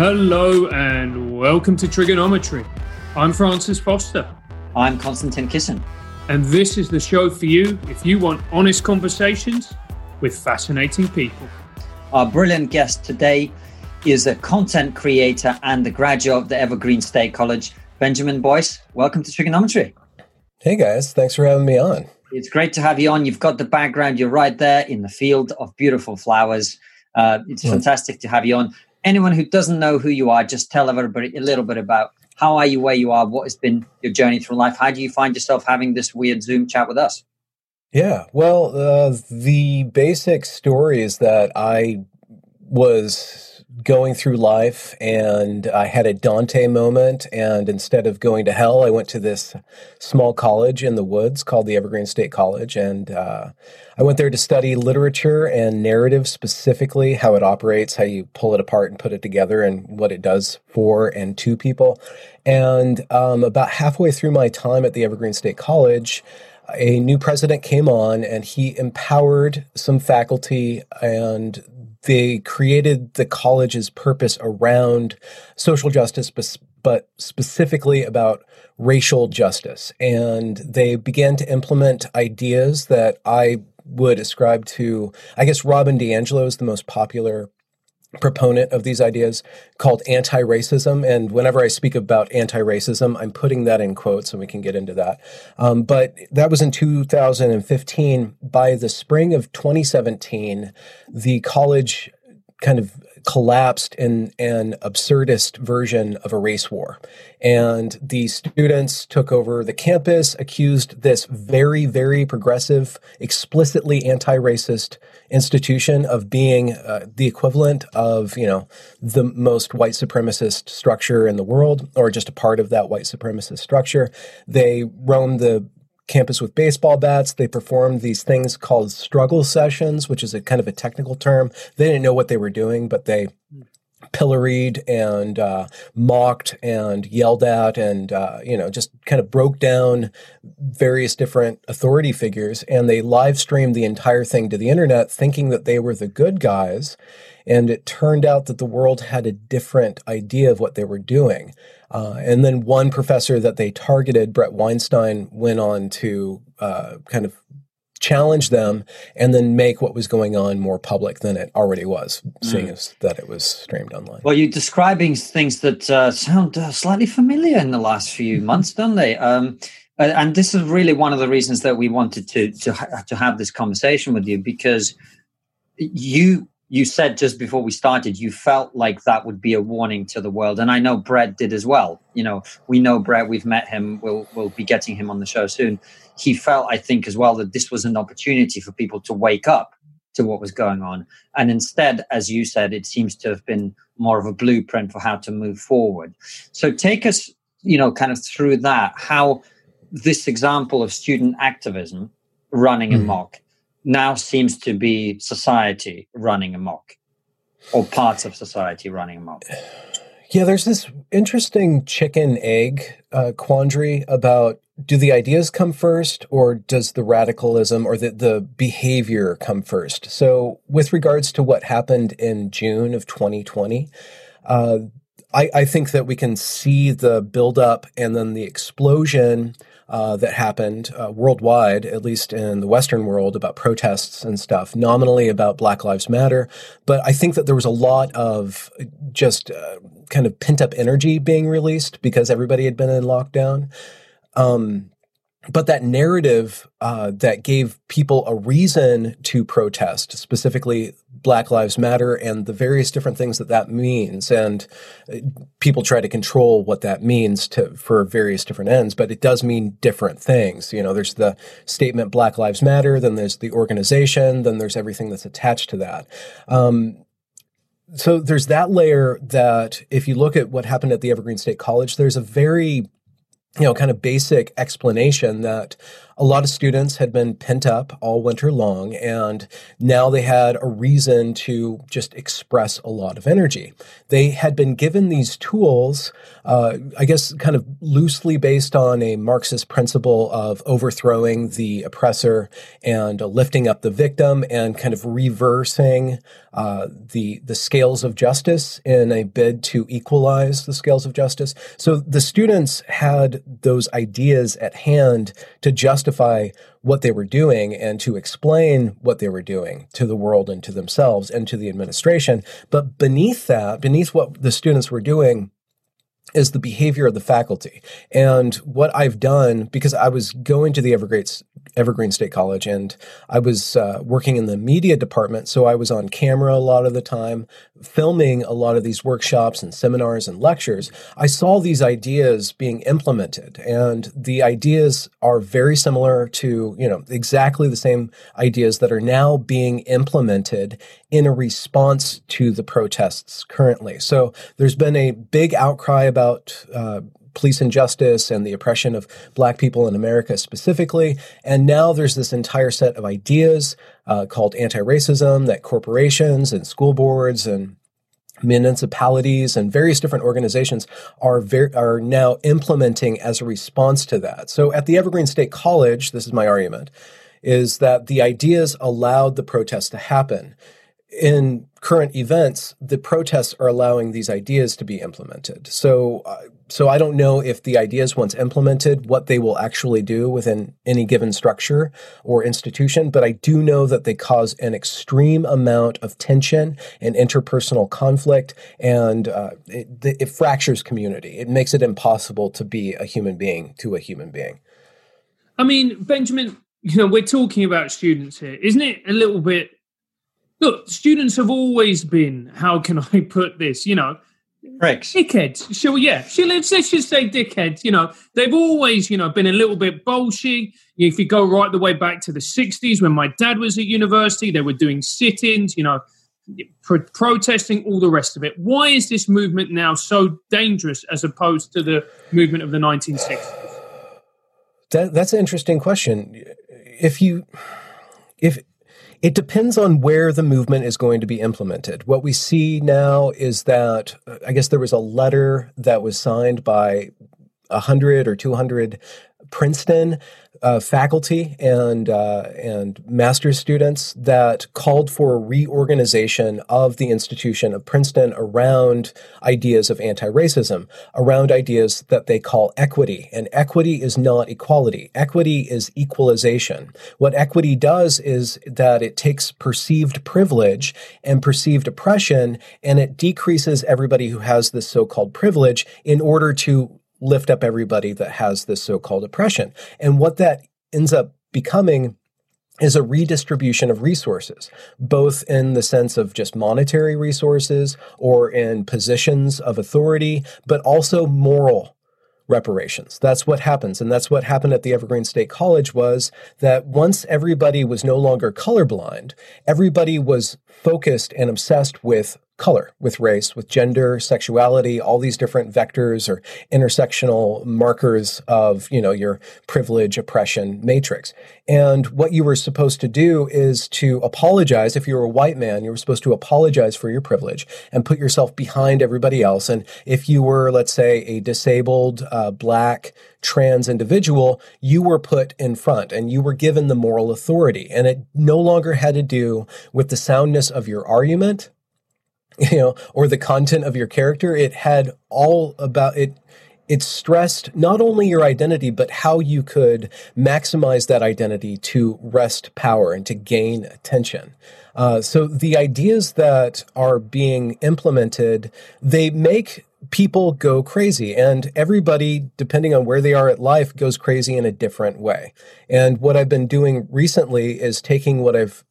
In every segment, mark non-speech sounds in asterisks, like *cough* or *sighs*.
Hello and welcome to Triggernometry. I'm Francis Foster. I'm Konstantin Kisin. And this is the show for you if you want honest conversations with fascinating people. Our brilliant guest today is a content creator and a graduate of the Evergreen State College, Benjamin Boyce. Welcome to Triggernometry. Hey guys, thanks for having me on. It's great to have you on. You've got the background, you're right there in the field of beautiful flowers. Uh, it's mm. fantastic to have you on. Anyone who doesn't know who you are, just tell everybody a little bit about how are you where you are, what has been your journey through life, how do you find yourself having this weird Zoom chat with us? Yeah, well, uh, the basic story is that I was going through life and I had a Dante moment. And instead of going to hell, I went to this small college in the woods called the Evergreen State College. And uh, I went there to study literature and narrative specifically, how it operates, how you pull it apart and put it together, and what it does for and to people. And um, about halfway through my time at the Evergreen State College, a new president came on and he empowered some faculty and they created the college's purpose around social justice, but specifically about racial justice. And they began to implement ideas that I would ascribe to, I guess Robin DiAngelo is the most popular proponent of these ideas called anti-racism. And whenever i speak about anti-racism i'm putting that in quotes and we can get into that. Um, but that was in 2015 by the spring of 2017 the college kind of collapsed in an absurdist version of a race war. And the students took over the campus, accused this very, very progressive, explicitly anti racist institution of being uh, the equivalent of, you know, the most white supremacist structure in the world, or just a part of that white supremacist structure. They roamed the campus with baseball bats. They performed these things called struggle sessions, which is a kind of a technical term. They didn't know what they were doing, but they pilloried and uh, mocked and yelled at and uh, you know just kind of broke down various different authority figures and they live streamed the entire thing to the internet thinking that they were the good guys and it turned out that the world had a different idea of what they were doing. Uh, and then one professor that they targeted, Bret Weinstein, went on to uh, kind of challenge them and then make what was going on more public than it already was, seeing mm. as that it was streamed online. Well, you're describing things that uh, sound uh, slightly familiar in the last few mm-hmm. months, don't they? Um, and this is really one of the reasons that we wanted to to, ha- to have this conversation with you because you you said just before we started you felt like that would be a warning to the world. And i know bret did as well. You know we know bret. We've met him. We'll we'll be getting him on the show soon. He felt i think as well that this was an opportunity for people to wake up to what was going on. And instead as you said it seems to have been more of a blueprint for how to move forward. So take us you know kind of through that how this example of student activism running mm-hmm. amok now seems to be society running amok or parts of society running amok. Yeah, there's this interesting chicken egg uh, quandary about do the ideas come first or does the radicalism or the, the behavior come first? So, with regards to what happened in June of 2020, uh, I, I think that we can see the buildup and then the explosion uh, that happened uh, worldwide, at least in the Western world, about protests and stuff, nominally about Black Lives Matter. But I think that there was a lot of just uh, kind of pent up energy being released because everybody had been in lockdown. Um, but that narrative uh, that gave people a reason to protest, specifically Black Lives Matter and the various different things that that means, and uh, people try to control what that means to for various different ends, but it does mean different things. You know, there's the statement Black Lives Matter, then there's the organization, then there's everything that's attached to that. Um, so there's that layer that if you look at what happened at the Evergreen State College, there's a very you know, kind of basic explanation that a lot of students had been pent up all winter long, and now they had a reason to just express a lot of energy. They had been given these tools, uh, I guess, kind of loosely based on a Marxist principle of overthrowing the oppressor and uh, lifting up the victim, and kind of reversing uh, the the scales of justice in a bid to equalize the scales of justice. So the students had those ideas at hand to justify justify what they were doing and to explain what they were doing to the world and to themselves and to the administration. But beneath that, beneath what the students were doing, is the behavior of the faculty. And what I've done, because I was going to the Evergreen, Evergreen State College and I was uh, working in the media department, so I was on camera a lot of the time, filming a lot of these workshops and seminars and lectures. I saw these ideas being implemented, and the ideas are very similar to, you know, exactly the same ideas that are now being implemented in a response to the protests currently. So there's been a big outcry about uh, police injustice and the oppression of black people in America specifically. And now there's this entire set of ideas uh, called anti racism that corporations and school boards and municipalities and various different organizations are very, are now implementing as a response to that. So at the Evergreen State College, this is my argument, is that the ideas allowed the protests to happen in current events, the protests are allowing these ideas to be implemented. So, uh, so I don't know if the ideas, once implemented, what they will actually do within any given structure or institution. But I do know that they cause an extreme amount of tension and interpersonal conflict, and uh, it, it fractures community. It makes it impossible to be a human being to a human being. I mean, Benjamin, you know, we're talking about students here. Isn't it a little bit look, students have always been, how can I *laughs* put this, you know, Pricks. Dickheads. So yeah, she let's, let's just say dickheads. You know, they've always, you know, been a little bit bolshy. If you go right the way back to the 60s when my dad was at university, they were doing sit-ins, you know, pro- protesting, all the rest of it. Why is this movement now so dangerous as opposed to the movement of the 1960s? That, that's an interesting question. If you if it depends on where the movement is going to be implemented. What we see now is that uh, I guess there was a letter that was signed by 100 or 200 Princeton uh, faculty and uh, and master's students that called for a reorganization of the institution of Princeton around ideas of anti-racism, around ideas that they call equity. And equity is not equality. Equity is equalization. What equity does is that it takes perceived privilege and perceived oppression and it decreases everybody who has this so-called privilege in order to lift up everybody that has this so-called oppression. And what that ends up becoming is a redistribution of resources, both in the sense of just monetary resources or in positions of authority, but also moral reparations. That's what happens. And that's what happened at the Evergreen State College was that once everybody was no longer colorblind, everybody was focused and obsessed with color, with race, with gender, sexuality, all these different vectors or intersectional markers of, you know, your privilege oppression matrix. And what you were supposed to do is to apologize. If you were a white man, you were supposed to apologize for your privilege and put yourself behind everybody else. And if you were, let's say, a disabled, uh, black, trans individual, you were put in front and you were given the moral authority. And it no longer had to do with the soundness of your argument *laughs* you know, or the content of your character. It had all about it. It stressed not only your identity, but how you could maximize that identity to wrest power and to gain attention. Uh, so the ideas that are being implemented, they make people go crazy and everybody depending on where they are at life goes crazy in a different way and what i've been doing recently is taking what i've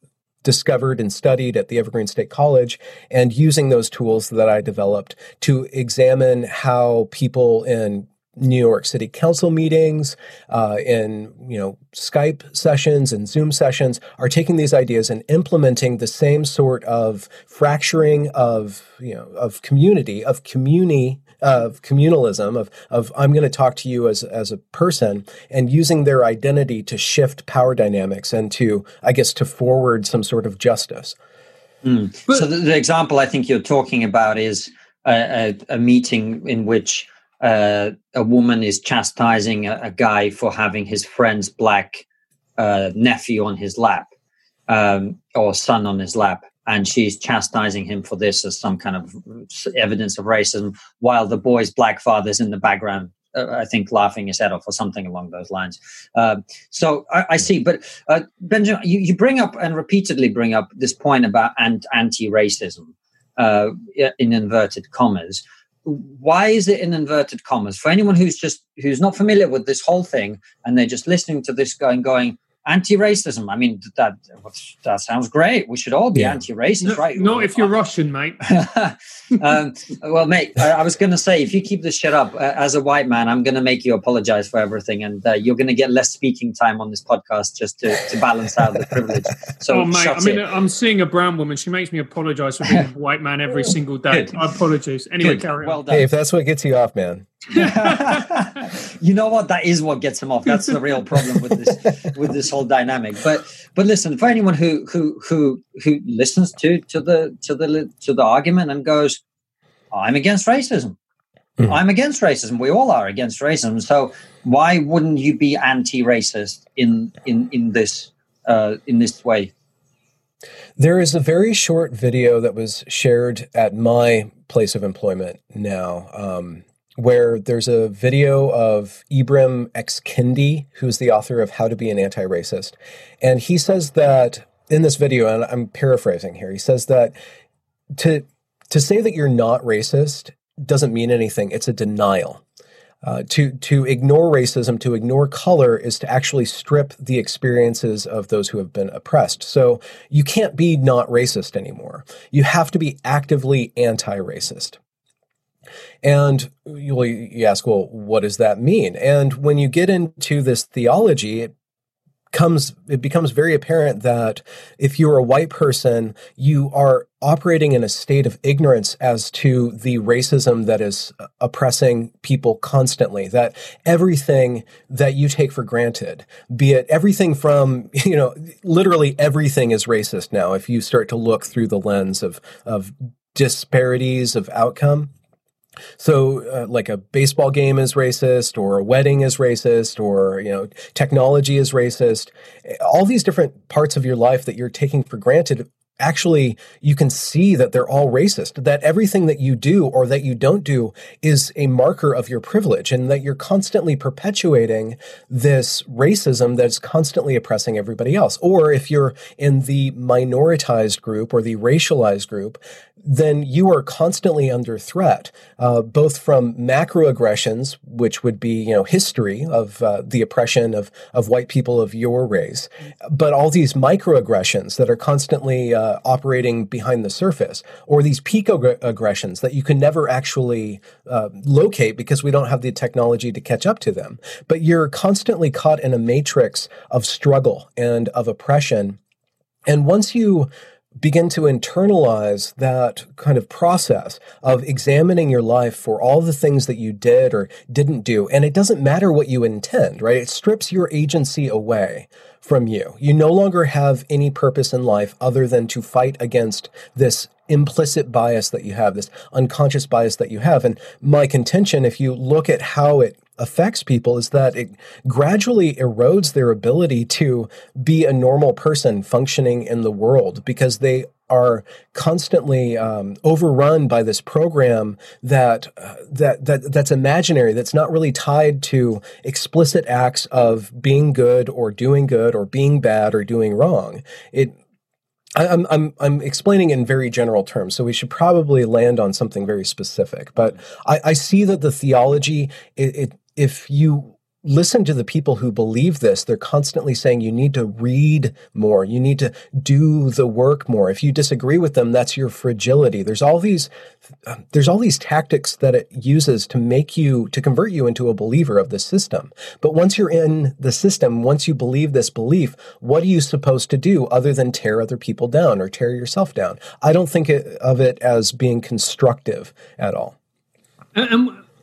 discovered and studied at the Evergreen State College and using those tools that I developed to examine how people in New York City Council meetings, uh, in you know Skype sessions and Zoom sessions, are taking these ideas and implementing the same sort of fracturing of you know of community of community of communalism of of I'm going to talk to you as as a person and using their identity to shift power dynamics and to I guess to forward some sort of justice. Mm. so the, the, example I think you're talking about is a, a, a meeting in which uh, a woman is chastising a, a, guy for having his friend's black uh, nephew on his lap um, or son on his lap and she's chastising him for this as some kind of evidence of racism, while the boy's black father's in the background. Uh, I think laughing his head off or something along those lines. Uh, so I, I, see, but uh, Benjamin, you, you, bring up and repeatedly bring up this point about anti-racism uh, in inverted commas. Why is it in inverted commas? For anyone who's just who's not familiar with this whole thing and they're just listening to this going, going, anti-racism. I mean, that that sounds great. We should all be yeah. anti-racist, no, right? Not if you're Russian, mate. *laughs* um, well, mate, I, I was going to say, if you keep this shit up uh, as a white man, I'm going to make you apologize for everything, and uh, you're going to get less speaking time on this podcast just to, to balance out the privilege. *laughs* So, oh, mate, I mean, it. I'm seeing a brown woman. She makes me apologize for being a *laughs* white man every single day. I apologize. Anyway, Good. carry on. Well done. Hey, if that's what gets you off, man. you know what? That is what gets him off. That's the real problem with this with this whole dynamic. But but listen, for anyone who who who who listens to to the to the to the argument and goes, "I'm against racism," mm-hmm. I'm against racism. We all are against racism. So why wouldn't you be anti-racist in in in this uh, in this way? There is a very short video that was shared at my place of employment now. Um, where there's a video of Ibram X. Kendi, who's the author of How to Be an Anti Racist. And he says that in this video, and I'm paraphrasing here, he says that to, to say that you're not racist doesn't mean anything, it's a denial. Uh, to to ignore racism, to ignore color, is to actually strip the experiences of those who have been oppressed. So you can't be not racist anymore. You have to be actively anti-racist. And you, you ask, well, what does that mean? And when you get into this theology, it comes it becomes very apparent that if you're a white person, you are operating in a state of ignorance as to the racism that is uh, oppressing people constantly that everything that you take for granted be it everything from *laughs* you know literally everything is racist now if you start to look through the lens of of disparities of outcome so, uh, like a baseball game is racist, or a wedding is racist, or you know, technology is racist. All these different parts of your life that you're taking for granted actually you can see that they're all racist, that everything that you do or that you don't do is a marker of your privilege and that you're constantly perpetuating this racism that's constantly oppressing everybody else. Or if you're in the minoritized group or the racialized group, then you are constantly under threat, uh, both from macroaggressions, which would be you know history of uh, the oppression of of white people of your race, but all these microaggressions that are constantly uh, operating behind the surface, or these picoaggressions that you can never actually uh, locate because we don't have the technology to catch up to them. But you're constantly caught in a matrix of struggle and of oppression. And once you begin to internalize that kind of process of examining your life for all the things that you did or didn't do. And it doesn't matter what you intend, right? It strips your agency away from you. You no longer have any purpose in life other than to fight against this implicit bias that you have, this unconscious bias that you have. And my contention, if you look at how it affects people is that it gradually erodes their ability to be a normal person functioning in the world because they are constantly um, overrun by this program that uh, that that that's imaginary that's not really tied to explicit acts of being good or doing good or being bad or doing wrong it I'm, I'm, I'm explaining in very general terms, so we should probably land on something very specific. But I, I see that the theology, it, it, if you listen to the people who believe this. They're constantly saying you need to read more. You need to do the work more. If you disagree with them, that's your fragility. There's all these, um, there's all these tactics that it uses to make you, to convert you into a believer of the system. But once you're in the system, once you believe this belief, what are you supposed to do other than tear other people down or tear yourself down? I don't think of it as being constructive at all.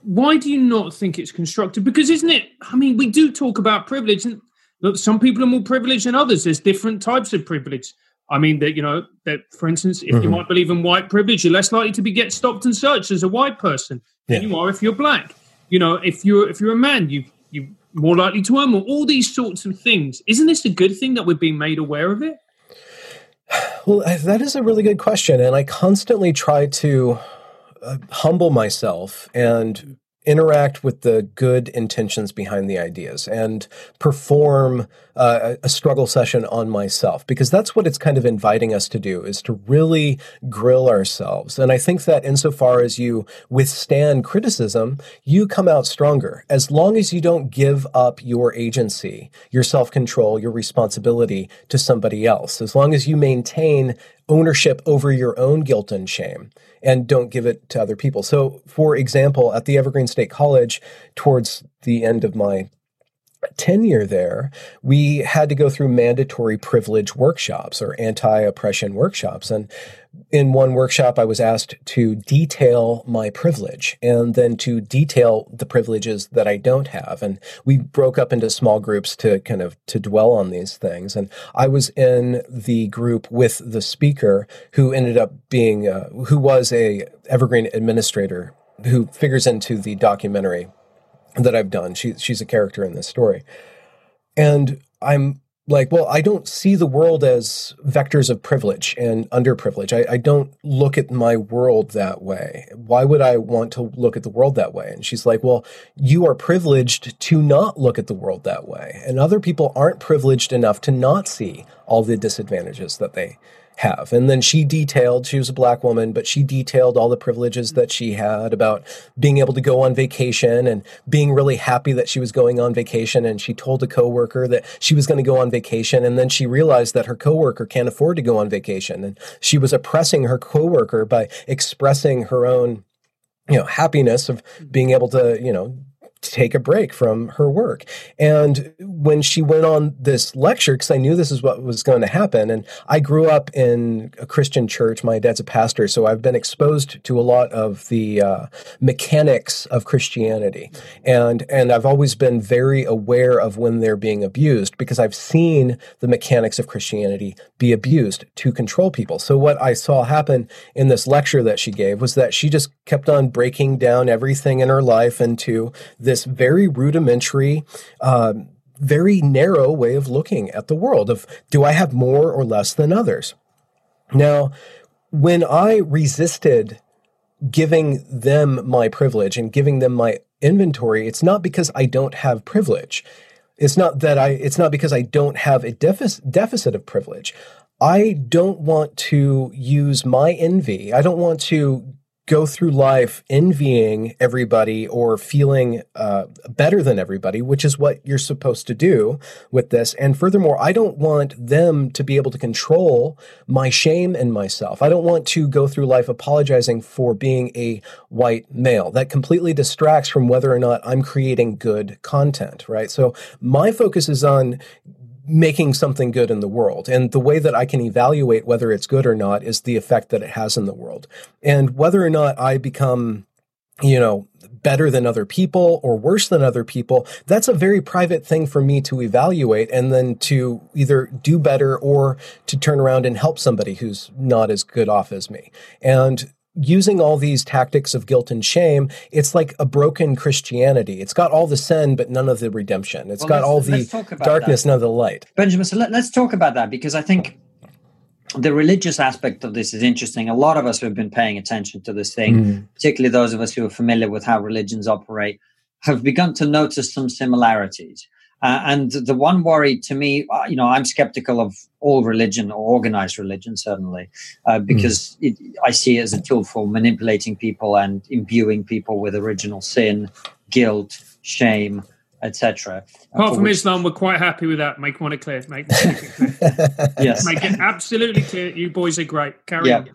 Why do you not think it's constructive? Because isn't it? I mean, we do talk about privilege, and look, some people are more privileged than others. There's different types of privilege. I mean, that you know, that for instance, if mm-hmm. you might believe in white privilege, you're less likely to be get stopped and searched as a white person yeah. than you are if you're black. You know, if you're if you're a man, you you more likely to earn more. All these sorts of things. Isn't this a good thing that we're being made aware of it? *sighs* Well, that is a really good question, and I constantly try to uh, humble myself and interact with the good intentions behind the ideas and perform uh, a struggle session on myself because that's what it's kind of inviting us to do is to really grill ourselves and i think that insofar as you withstand criticism you come out stronger as long as you don't give up your agency your self-control your responsibility to somebody else as long as you maintain ownership over your own guilt and shame and don't give it to other people. So, for example, at the Evergreen State College, towards the end of my tenure there, we had to go through mandatory privilege workshops or anti oppression workshops. And in one workshop, I was asked to detail my privilege and then to detail the privileges that I don't have. And we broke up into small groups to kind of to dwell on these things. And I was in the group with the speaker who ended up being, uh, who was a Evergreen administrator who figures into the documentary that I've done. She, she's a character in this story. And I'm like, well, I don't see the world as vectors of privilege and underprivilege. I, I, don't look at my world that way. Why would I want to look at the world that way? And she's like, well, you are privileged to not look at the world that way. And other people aren't privileged enough to not see all the disadvantages that they have. And then she detailed, she was a black woman, but she detailed all the privileges that she had about being able to go on vacation and being really happy that she was going on vacation. And she told a coworker that she was going to go on vacation. And then she realized that her coworker can't afford to go on vacation. And she was oppressing her coworker by expressing her own you know happiness of being able to you know take a break from her work. And when she went on this lecture, because I knew this is what was going to happen, and I grew up in a Christian church. My dad's a pastor, so I've been exposed to a lot of the uh, mechanics of Christianity, and and I've always been very aware of when they're being abused because I've seen the mechanics of Christianity be abused to control people. So what I saw happen in this lecture that she gave was that she just kept on breaking down everything in her life into this very rudimentary, uh, very narrow way of looking at the world of do I have more or less than others? Now, when I resisted giving them my privilege and giving them my inventory, it's not because I don't have privilege. It's not that I, it's not because I don't have a deficit of privilege. I don't want to use my envy. I don't want to go through life envying everybody or feeling uh, better than everybody, which is what you're supposed to do with this. And furthermore, I don't want them to be able to control my shame and myself. I don't want to go through life apologizing for being a white male. That completely distracts from whether or not I'm creating good content, right? So my focus is on making something good in the world. And the way that I can evaluate whether it's good or not is the effect that it has in the world. And whether or not I become, you know, better than other people or worse than other people, that's a very private thing for me to evaluate and then to either do better or to turn around and help somebody who's not as good off as me. And using all these tactics of guilt and shame, it's like a broken Christianity. It's got all the sin, but none of the redemption. It's well, got all the darkness, that. none of the light. Benjamin, so let, us talk about that because I think the religious aspect of this is interesting. A lot of us who have been paying attention to this thing, mm. particularly those of us who are familiar with how religions operate, have begun to notice some similarities. Uh, and the one worry to me, uh, you know, I'm skeptical of all religion or organized religion, certainly, uh, hmm. because mm. it, I see it as a tool for manipulating people and imbuing people with original sin, guilt, shame, etc. Apart from which, Islam, we're quite happy with that. Make one it clear. Make, make it clear. *laughs* yes. Make it absolutely clear. You boys are great. Carry yeah. on.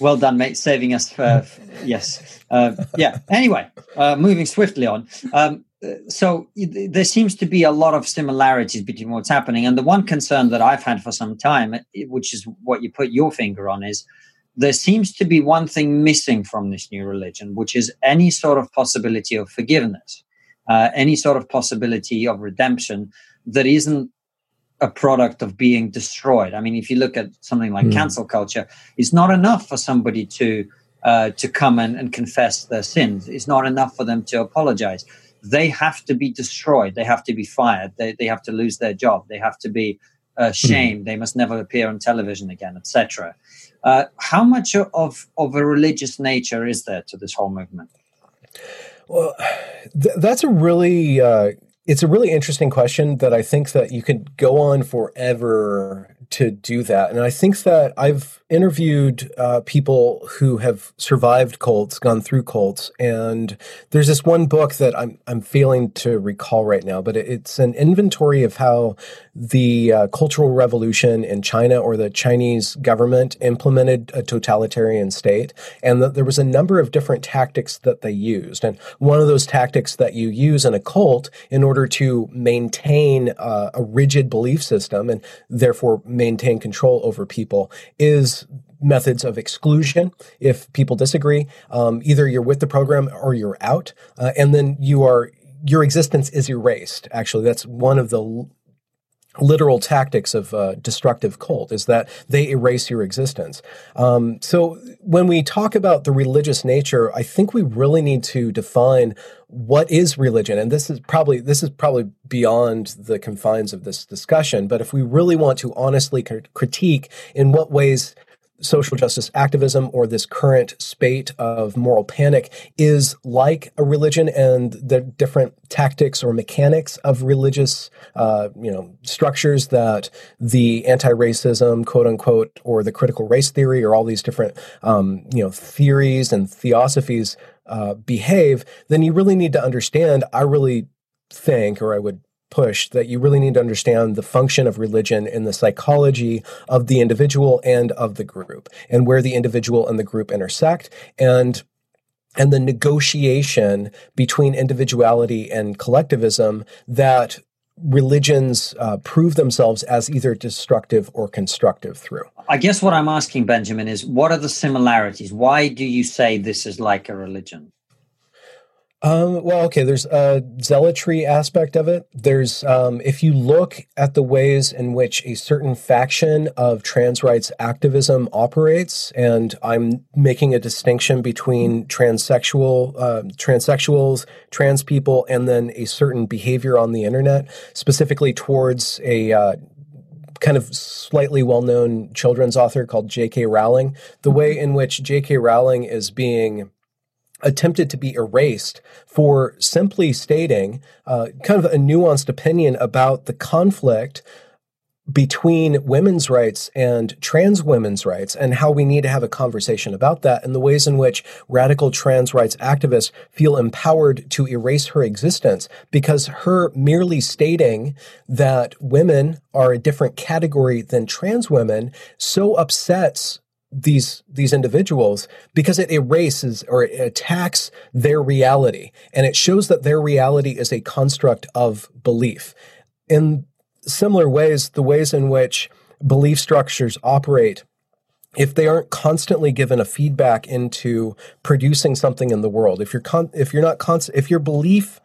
Well done, mate. Saving us for *laughs* yes. Uh, yeah. Anyway, uh, moving swiftly on. Um, so there seems to be a lot of similarities between what's happening and the one concern that i've had for some time which is what you put your finger on is there seems to be one thing missing from this new religion, which is any sort of possibility of forgiveness, uh, any sort of possibility of redemption that isn't a product of being destroyed. I mean, if you look at something like mm. cancel culture, it's not enough for somebody to uh, to come and, and confess their sins. It's not enough for them to apologize. They have to be destroyed. They have to be fired. They, they have to lose their job. They have to be uh, shamed. Mm. They must never appear on television again, etc. Uh, how much of, of a religious nature is there to this whole movement? Well, th- that's a really uh, it's a really interesting question that I think that you could go on forever to do that. And I think that I've interviewed uh, people who have survived cults, gone through cults, and there's this one book that I'm I'm failing to recall right now, but it's an inventory of how the uh, Cultural Revolution in China or the Chinese government implemented a totalitarian state, and that there was a number of different tactics that they used. And one of those tactics that you use in a cult in order to maintain uh, a rigid belief system and therefore maintain control over people is methods of exclusion if people disagree. Um, either you're with the program or you're out, uh, and then you are your existence is erased. Actually, that's one of the literal tactics of uh, destructive cult is that they erase your existence. Um, so when we talk about the religious nature, I think we really need to define what is religion, and this is probably this is probably beyond the confines of this discussion. But if we really want to honestly critique in what ways social justice activism or this current spate of moral panic is like a religion and the different tactics or mechanics of religious uh, you know structures that the anti-racism quote unquote or the critical race theory or all these different um, you know theories and theosophies uh, behave then you really need to understand i really think or i would push that you really need to understand the function of religion in the psychology of the individual and of the group and where the individual and the group intersect and and the negotiation between individuality and collectivism that religions uh, prove themselves as either destructive or constructive through. I guess what I'm asking, Benjamin, is what are the similarities? Why do you say this is like a religion? Um, well, okay, there's a zealotry aspect of it. There's, um, if you look at the ways in which a certain faction of trans rights activism operates, and I'm making a distinction between transsexual, uh, transsexuals, trans people, and then a certain behavior on the internet, specifically towards a, uh, kind of slightly well-known children's author called J.K. Rowling. The way in which J.K. Rowling is being attempted to be erased for simply stating uh, kind of a nuanced opinion about the conflict between women's rights and trans women's rights and how we need to have a conversation about that and the ways in which radical trans rights activists feel empowered to erase her existence because her merely stating that women are a different category than trans women so upsets these these individuals because it erases or it attacks their reality. And it shows that their reality is a construct of belief. In similar ways the ways in which belief structures operate if they aren't constantly given a feedback into producing something in the world if you're con- if you're not const- if your belief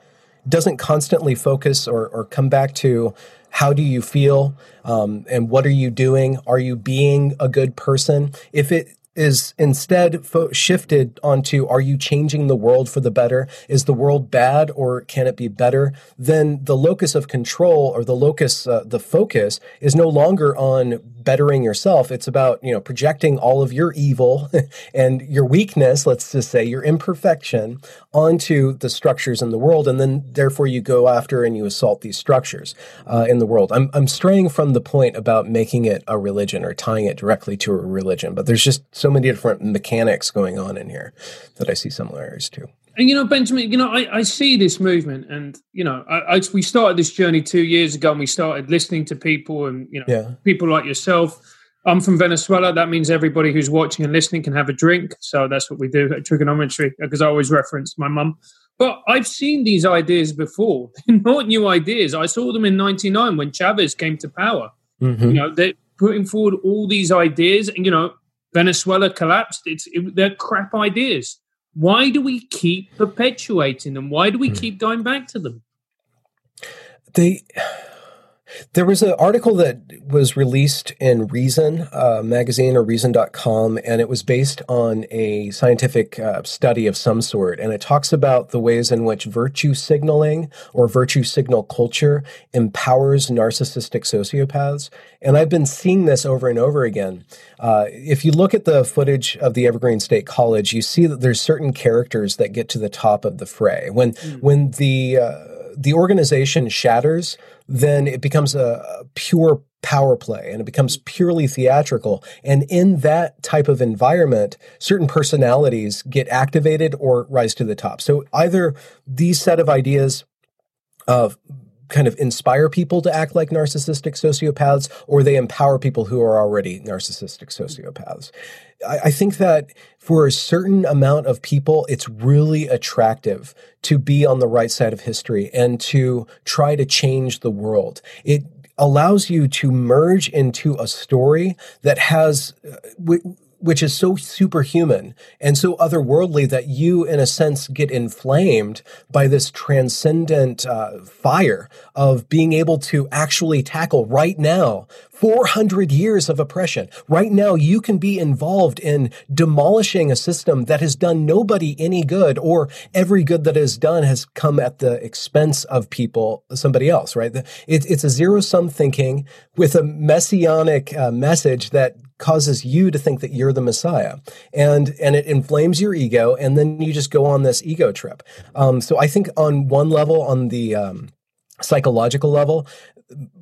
doesn't constantly focus or, or come back to how do you feel? Um, and what are you doing? Are you being a good person? If it is instead fo- shifted onto are you changing the world for the better? Is the world bad or can it be better? Then the locus of control or the locus, uh, the focus is no longer on bettering yourself. It's about, you know, projecting all of your evil *laughs* and your weakness, let's just say your imperfection onto the structures in the world. And then therefore you go after and you assault these structures uh, in the world. I'm, I'm straying from the point about making it a religion or tying it directly to a religion, but there's just so many different mechanics going on in here that I see similarities to. And you know, Benjamin, you know, I, I see this movement, and you know, I, I, we started this journey two years ago, and we started listening to people, and you know, yeah. people like yourself. I'm from Venezuela. That means everybody who's watching and listening can have a drink. So that's what we do at Triggernometry, because I always reference my mum. But I've seen these ideas before. *laughs* They're not new ideas. I saw them in '99 when Chavez came to power. Mm-hmm. You know, they're putting forward all these ideas, and you know, Venezuela collapsed. It's it, they're crap ideas. Why do we keep perpetuating them? Why do we hmm. keep going back to them? They there was an article that was released in Reason uh, magazine or Reason.com, and it was based on a scientific uh, study of some sort. And it talks about the ways in which virtue signaling or virtue signal culture empowers narcissistic sociopaths. And I've been seeing this over and over again. Uh, if you look at the footage of the Evergreen State College, you see that there's certain characters that get to the top of the fray. When mm. when the uh, the organization shatters, then it becomes a, pure power play and it becomes purely theatrical. And in that type of environment, certain personalities get activated or rise to the top. So either these set of ideas of kind of inspire people to act like narcissistic sociopaths or they empower people who are already narcissistic sociopaths. I, I think that for a certain amount of people, it's really attractive to be on the right side of history and to try to change the world. It allows you to merge into a story that has uh, which is so superhuman and so otherworldly that you, in a sense, get inflamed by this transcendent uh, fire of being able to actually tackle right now 400 years of oppression. Right now, you can be involved in demolishing a system that has done nobody any good, or every good that is done has come at the expense of people, somebody else, right? It, it's a zero sum thinking with a messianic uh, message that causes you to think that you're the Messiah, and and it inflames your ego, and then you just go on this ego trip. Um, so I think on one level, on the um, psychological level,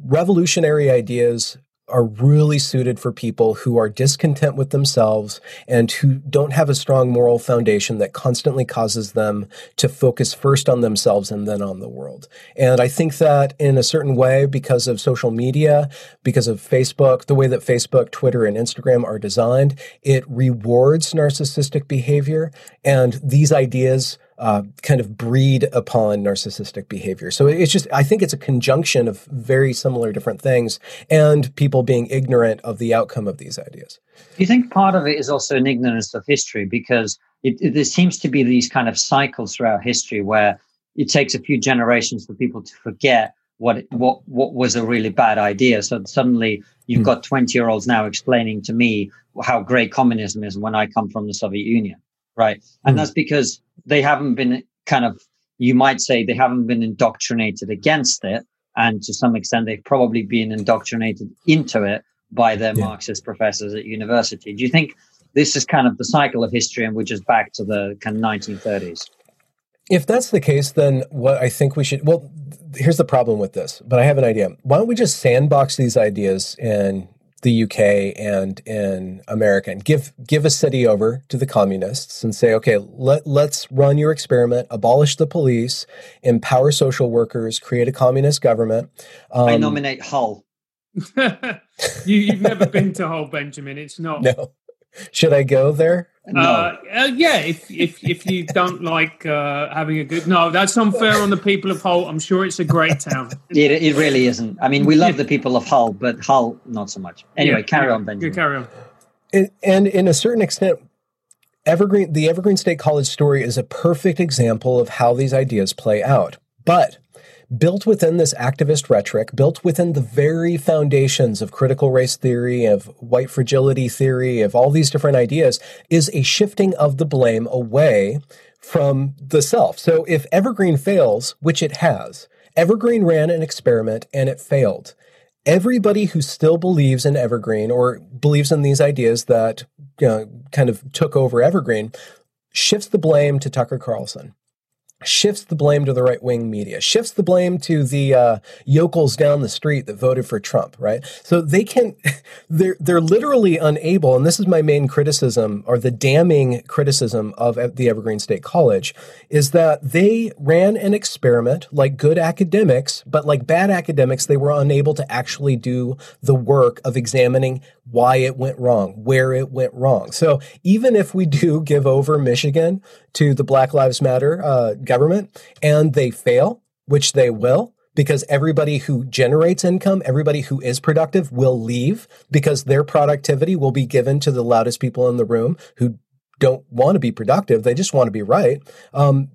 revolutionary ideas are really suited for people who are discontent with themselves and who don't have a strong moral foundation that constantly causes them to focus first on themselves and then on the world. And I think that in a certain way, because of social media, because of Facebook, the way that Facebook, Twitter, and Instagram are designed, it rewards narcissistic behavior. And these ideas uh, kind of breed upon narcissistic behavior. So it's just, I think it's a conjunction of very similar different things and people being ignorant of the outcome of these ideas. Do you think part of it is also an ignorance of history? Because it, it, there seems to be these kind of cycles throughout history where it takes a few generations for people to forget what what what was a really bad idea. So suddenly you've mm. got 20 year olds now explaining to me how great communism is when I come from the Soviet Union right? And mm. that's because they haven't been kind of, you might say, they haven't been indoctrinated against it. And to some extent, they've probably been indoctrinated into it by their yeah. Marxist professors at university. Do you think this is kind of the cycle of history and we're just back to the kind of 1930s? If that's the case, then what I think we should, well, here's the problem with this, but I have an idea. Why don't we just sandbox these ideas and the UK and in America and give give a city over to the communists and say, okay, let let's run your experiment, abolish the police, empower social workers, create a communist government. Um, I nominate Hull. *laughs* you, have never been to Hull, Benjamin. It's not. *laughs* No. Should I go there? No. Uh, uh, yeah, if if if you don't like uh, having a good no, that's unfair on the people of Hull. I'm sure it's a great town. *laughs* it, it really isn't. I mean, we love the people of Hull, but Hull not so much. Anyway, yeah, carry yeah, on, Benjamin. carry on. And, and in a certain extent, Evergreen, the Evergreen State College story is a perfect example of how these ideas play out. But built within this activist rhetoric, built within the very foundations of critical race theory, of white fragility theory, of all these different ideas, is a shifting of the blame away from the self. So if Evergreen fails, which it has, Evergreen ran an experiment and it failed. Everybody who still believes in Evergreen or believes in these ideas that you know, kind of took over Evergreen shifts the blame to Tucker Carlson shifts the blame to the right wing media, shifts the blame to the uh, yokels down the street that voted for Trump, right? So they can, *laughs* they're, they're literally unable, and this is my main criticism or the damning criticism of the Evergreen State College, is that they ran an experiment like good academics, but like bad academics, they were unable to actually do the work of examining why it went wrong, where it went wrong. So even if we do give over Michigan to the Black Lives Matter uh, government and they fail, which they will, because everybody who generates income, everybody who is productive will leave because their productivity will be given to the loudest people in the room who don't want to be productive. They just want to be right. Um,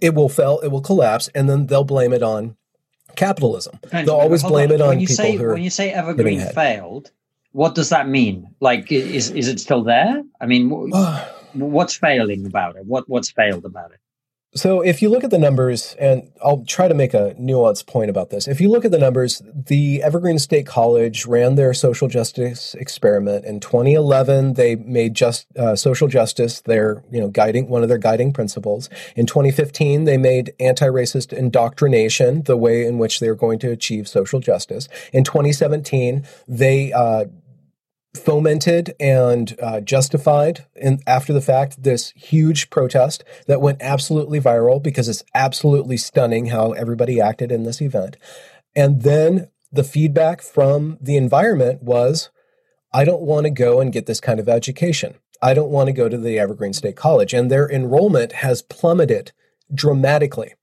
it will fail, it will collapse, and then they'll blame it on capitalism. They'll always blame on. it on when you people say, who are when you say evergreen failed. What does that mean? Like, is is it still there? I mean, *sighs* what's failing about it? What what's failed about it? So, if you look at the numbers, and I'll try to make a nuanced point about this. If you look at the numbers, the Evergreen State College ran their social justice experiment in 2011. They made just uh, social justice their, you know, guiding one of their guiding principles. In 2015, they made anti-racist indoctrination the way in which they were going to achieve social justice. In 2017, they uh, fomented and uh, justified in, after the fact this huge protest that went absolutely viral because it's absolutely stunning how everybody acted in this event. And then the feedback from the environment was I don't want to go and get this kind of education. I don't want to go to the Evergreen State College. And their enrollment has plummeted dramatically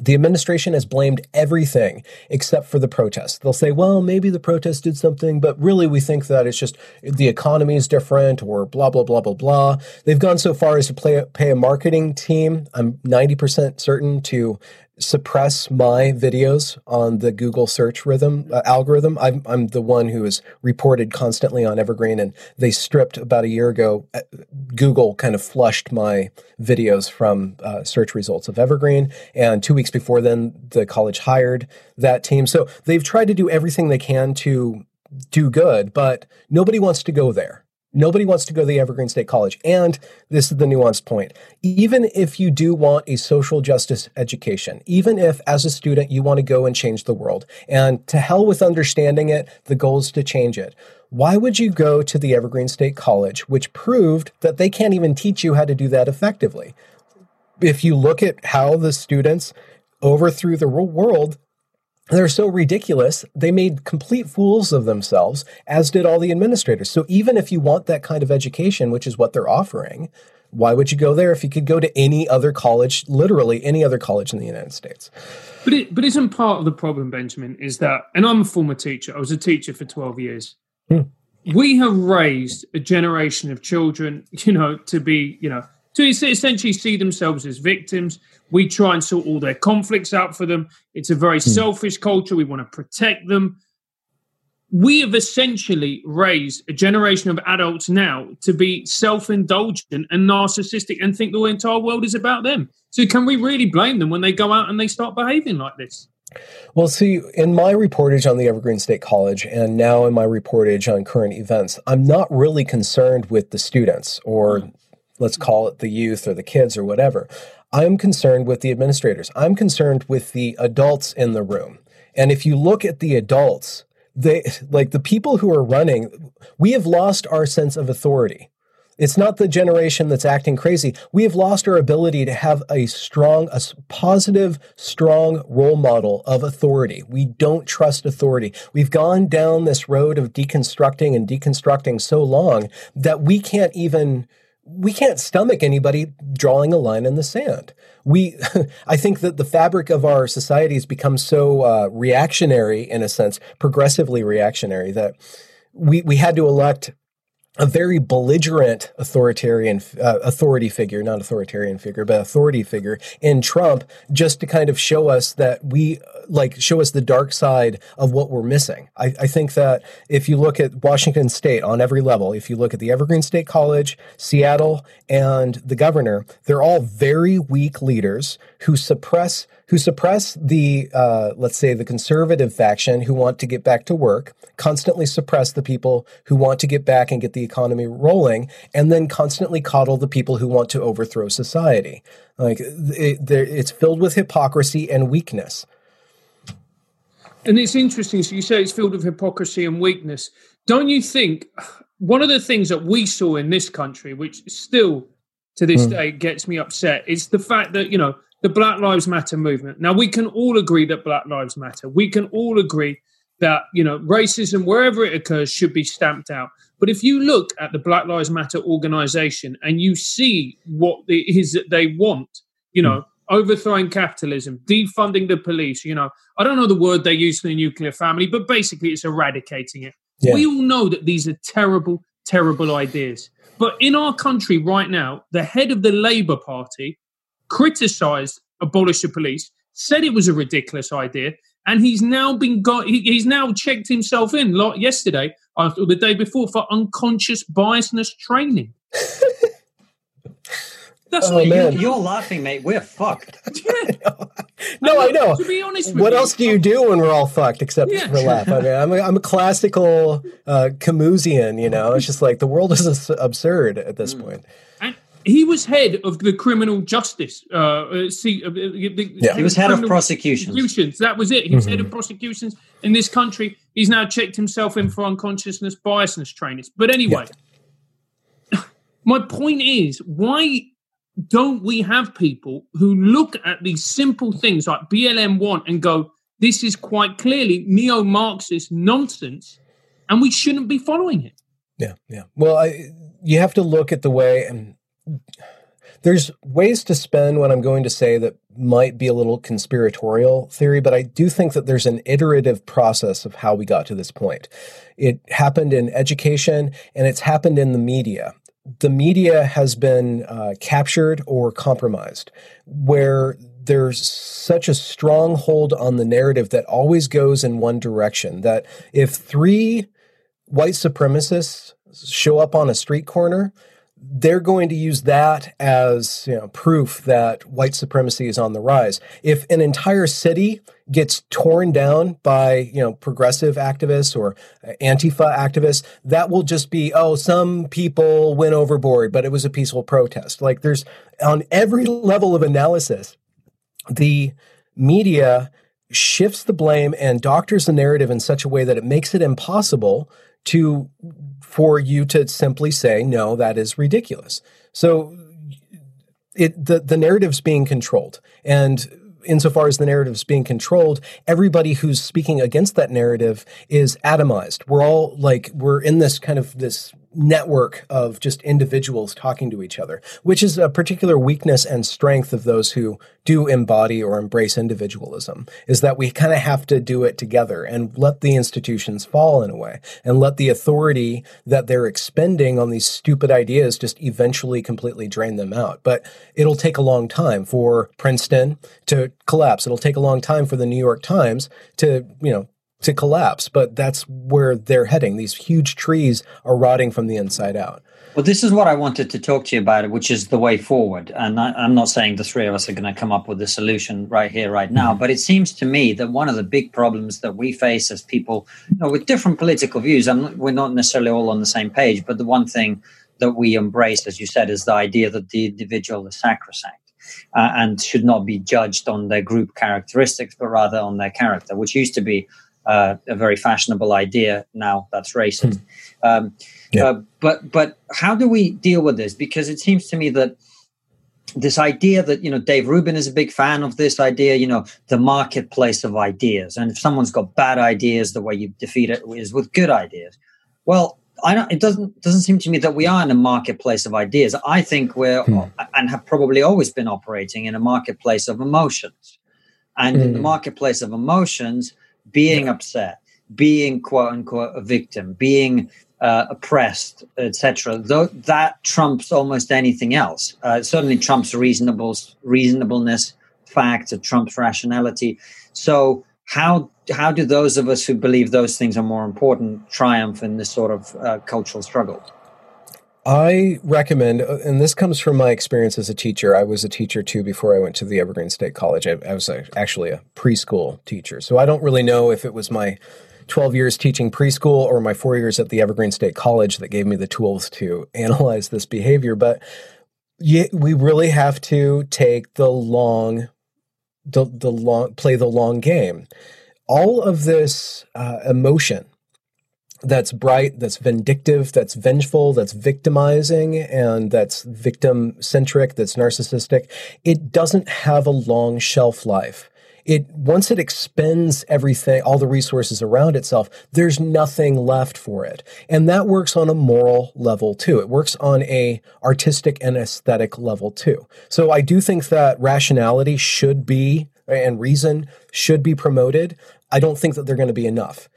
the administration has blamed everything except for the protest. They'll say, well, maybe the protest did something, but really we think that it's just the economy is different or blah, blah, blah, blah, blah. They've gone so far as to play, pay a marketing team, I'm 90% certain, to suppress my videos on the Google search rhythm uh, algorithm. I'm, I'm the one who is reported constantly on Evergreen, and they stripped about a year ago. Uh, Google kind of flushed my videos from uh, search results of Evergreen, and two weeks before then, the college hired that team. So they've tried to do everything they can to do good, but nobody wants to go there. Nobody wants to go to the Evergreen State College. And this is the nuanced point. Even if you do want a social justice education, even if as a student you want to go and change the world, and to hell with understanding it, the goal is to change it. Why would you go to the Evergreen State College, which proved that they can't even teach you how to do that effectively? If you look at how the students overthrew the world, they're so ridiculous, they made complete fools of themselves, as did all the administrators. So even if you want that kind of education, which is what they're offering, why would you go there if you could go to any other college, literally any other college in the United States? But it, but isn't part of the problem, Benjamin, is that, and I'm a former teacher. I was a teacher for 12 years. Hmm. We have raised a generation of children, you know, to be, you know, to essentially see themselves as victims. We try and sort all their conflicts out for them. It's a very mm. selfish culture. We want to protect them. We have essentially raised a generation of adults now to be self indulgent and narcissistic and think the entire world is about them. So, can we really blame them when they go out and they start behaving like this? Well, see, in my reportage on the Evergreen State College and now in my reportage on current events, I'm not really concerned with the students or mm let's call it the youth or the kids or whatever. I'm concerned with the administrators. I'm concerned with the adults in the room. And if you look at the adults, they like the people who are running, we have lost our sense of authority. It's not the generation that's acting crazy. We have lost our ability to have a strong, a positive, strong role model of authority. We don't trust authority. We've gone down this road of deconstructing and deconstructing so long that we can't even we can't stomach anybody drawing a line in the sand. We, *laughs* I think that the fabric of our society has become so uh, reactionary, in a sense, progressively reactionary, that we we had to elect a very belligerent authoritarian uh, authority figure, not authoritarian figure, but authority figure in Trump, just to kind of show us that we like show us the dark side of what we're missing. I, I think that if you look at Washington State on every level, if you look at the Evergreen State College, Seattle, and the governor, they're all very weak leaders who suppress who suppress the, uh, let's say, the conservative faction who want to get back to work, constantly suppress the people who want to get back and get the economy rolling, and then constantly coddle the people who want to overthrow society. Like it, it's filled with hypocrisy and weakness. And it's interesting. So you say it's filled with hypocrisy and weakness. Don't you think *sighs* one of the things that we saw in this country, which still to this mm. day gets me upset, is the fact that you know the Black Lives Matter movement. Now, we can all agree that Black Lives Matter. We can all agree that, you know, racism, wherever it occurs, should be stamped out. But if you look at the Black Lives Matter organization and you see what it is that they want, you know, overthrowing capitalism, defunding the police. You know, I don't know the word they use for the nuclear family, but basically it's eradicating it. Yeah. We all know that these are terrible, terrible ideas. But in our country right now, the head of the Labour Party criticized abolish the police, said it was a ridiculous idea, and he's now been got. He, he's now checked himself in like yesterday or the day before for unconscious biasness training. That's oh, *laughs* man. You're laughing, mate. We're fucked. *laughs* *laughs* no, I know. To be honest what you, else do you do when we're all fucked except yeah. for laugh? I mean, I'm a, I'm a classical uh, Camusian, you know? It's just like the world is absurd at this mm. point. And he was head of the criminal justice. Uh, uh see, uh, the, yeah. He was head of prosecutions. prosecutions. That was it. He was mm-hmm. head of prosecutions in this country. He's now checked himself in for unconsciousness biasness trainings. But anyway, yeah. my point is why don't we have people who look at these simple things like BLM 1 and go, this is quite clearly neo Marxist nonsense, and we shouldn't be following it? Yeah, yeah. Well, I, you have to look at the way, and there's ways to spend what I'm going to say that might be a little conspiratorial theory, but I do think that there's an iterative process of how we got to this point. It happened in education and it's happened in the media the media has been uh, captured or compromised, where there's such a strong hold on the narrative that always goes in one direction. That if three white supremacists show up on a street corner, they're going to use that as you know, proof that white supremacy is on the rise. If an entire city gets torn down by you know progressive activists or uh, antifa activists, that will just be oh some people went overboard, but it was a peaceful protest. Like there's on every level of analysis, the media shifts the blame and doctors the narrative in such a way that it makes it impossible to for you to simply say no that is ridiculous. So it the, the narrative's being controlled. And insofar as the narrative's being controlled everybody who's speaking against that narrative is atomized. We're all like we're in this kind of this network of just individuals talking to each other, which is a particular weakness and strength of those who do embody or embrace individualism, is that we kind of have to do it together and let the institutions fall in a way and let the authority that they're expending on these stupid ideas just eventually completely drain them out. But it'll take a long time for Princeton to collapse. It'll take a long time for the New York Times to, you know, to collapse, but that's where they're heading. These huge trees are rotting from the inside out. Well, this is what I wanted to talk to you about, which is the way forward. And I, am not saying the three of us are going to come up with a solution right here, right now, mm-hmm. but it seems to me that one of the big problems that we face as people, you know, with different political views, I'm, we're not necessarily all on the same page, but the one thing that we embrace, as you said, is the idea that the individual is sacrosanct. Uh, and should not be judged on their group characteristics, but rather on their character, which used to be uh, a very fashionable idea now that's racist. Hmm. Um, yeah. uh, but but how do we deal with this? Because it seems to me that this idea that you know Dave Rubin is a big fan of this idea, you know, the marketplace of ideas, and if someone's got bad ideas, the way you defeat it is with good ideas. Well, I don't, it doesn't doesn't seem to me that we are in a marketplace of ideas. I think we're hmm. and have probably always been operating in a marketplace of emotions, and in the hmm. marketplace of emotions being yeah. upset, being quote unquote a victim, being uh, oppressed, etc. Though that trumps almost anything else. Uh, certainly trumps reasonable reasonableness, facts, it trumps rationality. So how how do those of us who believe those things are more important triumph in this sort of uh, cultural struggle? I recommend, uh, and this comes from my experience as a teacher. I was a teacher too before I went to the Evergreen State College. I, I was a, actually a preschool teacher. So I don't really know if it was my 12 years teaching preschool or my four years at the Evergreen State College that gave me the tools to *laughs* analyze this behavior. But yeah, we really have to take the long, the, the long, play the long game. All of this uh, emotion that's bright, that's vindictive, that's vengeful, that's victimizing, and that's victim centric, that's narcissistic, it doesn't have a long shelf life. it once it expends everything, all the resources around itself, there's nothing left for it. And that works on a moral level too. It works on a artistic and aesthetic level too. So I do think that rationality should be and reason should be promoted. I don't think that they're going to be enough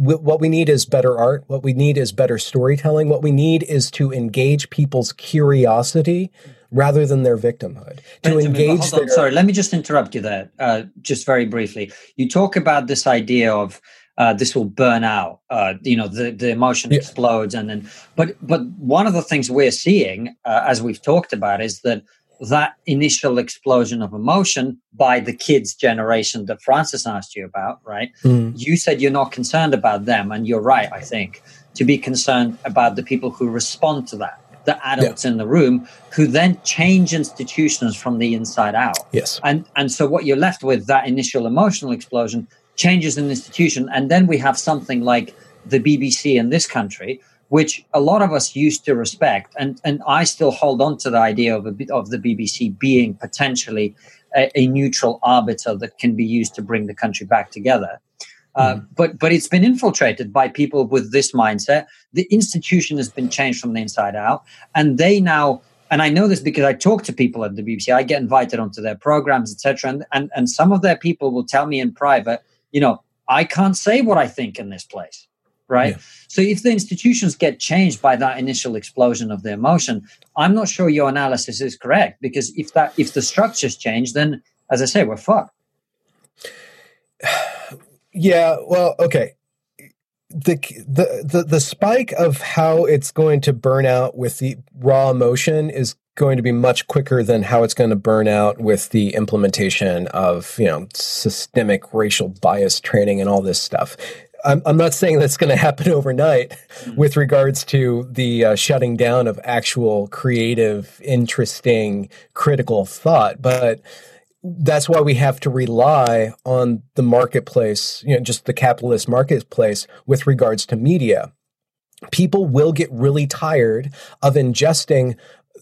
what we need is better art. What we need is better storytelling. What we need is to engage people's curiosity rather than their victimhood. To Benjamin, engage. Their- Sorry, let me just interrupt you there, uh, just very briefly. You talk about this idea of uh, this will burn out. Uh, you know, the, the emotion yeah. explodes, and then. But but one of the things we're seeing, uh, as we've talked about, is that that initial explosion of emotion by the kids' generation that Francis asked you about, right? Mm. You said you're not concerned about them, and you're right. I think to be concerned about the people who respond to that the adults yeah. in the room who then change institutions from the inside out. Yes. And and so what you're left with that initial emotional explosion changes an institution and then we have something like the BBC in this country which a lot of us used to respect and and I still hold on to the idea of a, of the BBC being potentially a, a neutral arbiter that can be used to bring the country back together. Uh, mm. but but it's been infiltrated by people with this mindset. The institution has been changed from the inside out, and they now. And I know this because I talk to people at the BBC. I get invited onto their programs, etc. And, and and some of their people will tell me in private, you know, I can't say what I think in this place, right? Yeah. So if the institutions get changed by that initial explosion of the emotion, I'm not sure your analysis is correct because if that if the structures change, then as I say, we're fucked. *sighs* Yeah, well, okay. The, the the the spike of how it's going to burn out with the raw emotion is going to be much quicker than how it's going to burn out with the implementation of you know systemic racial bias training and all this stuff. I'm, I'm not saying that's going to happen *laughs* overnight mm-hmm. with regards to the uh, shutting down of actual creative, interesting, critical thought, but that's why we have to rely on the marketplace, you know, just the capitalist marketplace with regards to media. People will get really tired of ingesting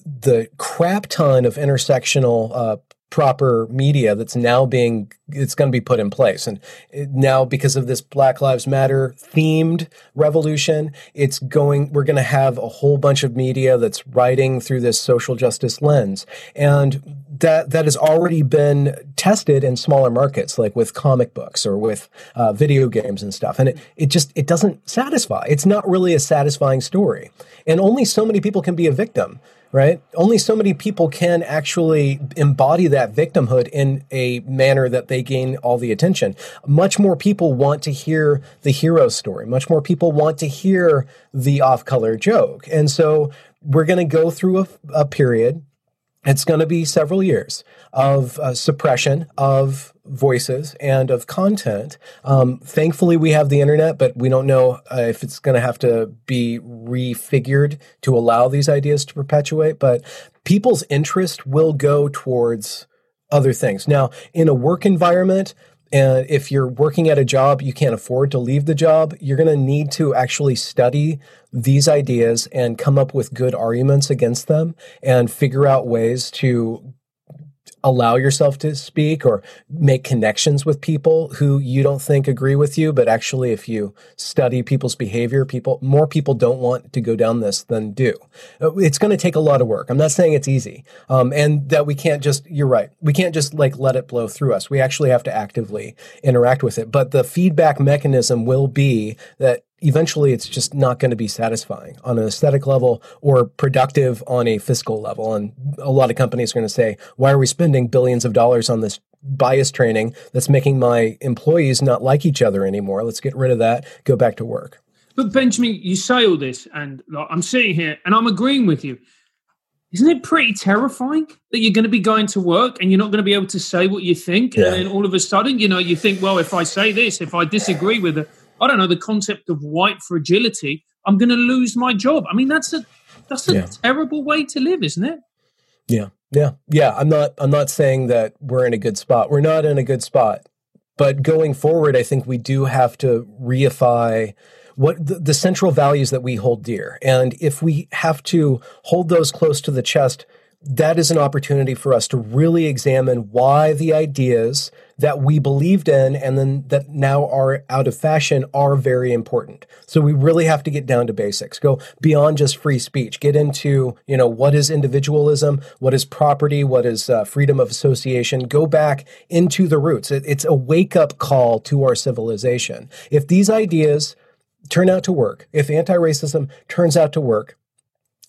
the crap ton of intersectional uh, proper media that's now being it's going to be put in place. And now because of this black lives matter themed revolution it's going we're going to have a whole bunch of media that's writing through this social justice lens. And that that has already been tested in smaller markets like with comic books or with uh, video games and stuff. And it, it just it doesn't satisfy. It's not really a satisfying story. And only so many people can be a victim right? Only so many people can actually embody that victimhood in a manner that they gain all the attention. Much more people want to hear the hero story. Much more people want to hear the off color joke. And so we're going to go through a, a period it's going to be several years of uh, suppression of voices and of content. Um, thankfully, we have the internet, but we don't know uh, if it's going to have to be refigured to allow these ideas to perpetuate. But people's interest will go towards other things. Now, in a work environment, and if you're working at a job, you can't afford to leave the job, you're going to need to actually study these ideas and come up with good arguments against them and figure out ways to allow yourself to speak or make connections with people who you don't think agree with you but actually if you study people's behavior people more people don't want to go down this than do. Uh, it's going to take a lot of work. I'm not saying it's easy um, and that we can't just you're right we can't just like let it blow through us. We actually have to actively interact with it. But the feedback mechanism will be that eventually it's just not going to be satisfying on an aesthetic level or productive on a fiscal level. And a lot of companies are going to say, why are we spending billions of dollars on this bias training that's making my employees not like each other anymore? Let's get rid of that, go back to work. But Benjamin, you say all this, and like, I'm sitting here and I'm agreeing with you. Isn't it pretty terrifying that you're going to be going to work and you're not going to be able to say what you think? Yeah. And then all of a sudden, you know, you think, well, if I say this, if I disagree with it, I don't know, the concept of white fragility, I'm going to lose my job. I mean, that's a that's a yeah. terrible way to live, isn't it? Yeah, yeah, yeah. I'm not I'm not saying that we're in a good spot. We're not in a good spot, but going forward, I think we do have to reify what the, the central values that we hold dear, and if we have to hold those close to the chest that is an opportunity for us to really examine why the ideas that we believed in and then that now are out of fashion are very important. So we really have to get down to basics, go beyond just free speech, get into, you know, what is individualism, what is property, what is uh, freedom of association, go back into the roots. It, it's a wake up call to our civilization. If these ideas turn out to work, if anti racism turns out to work,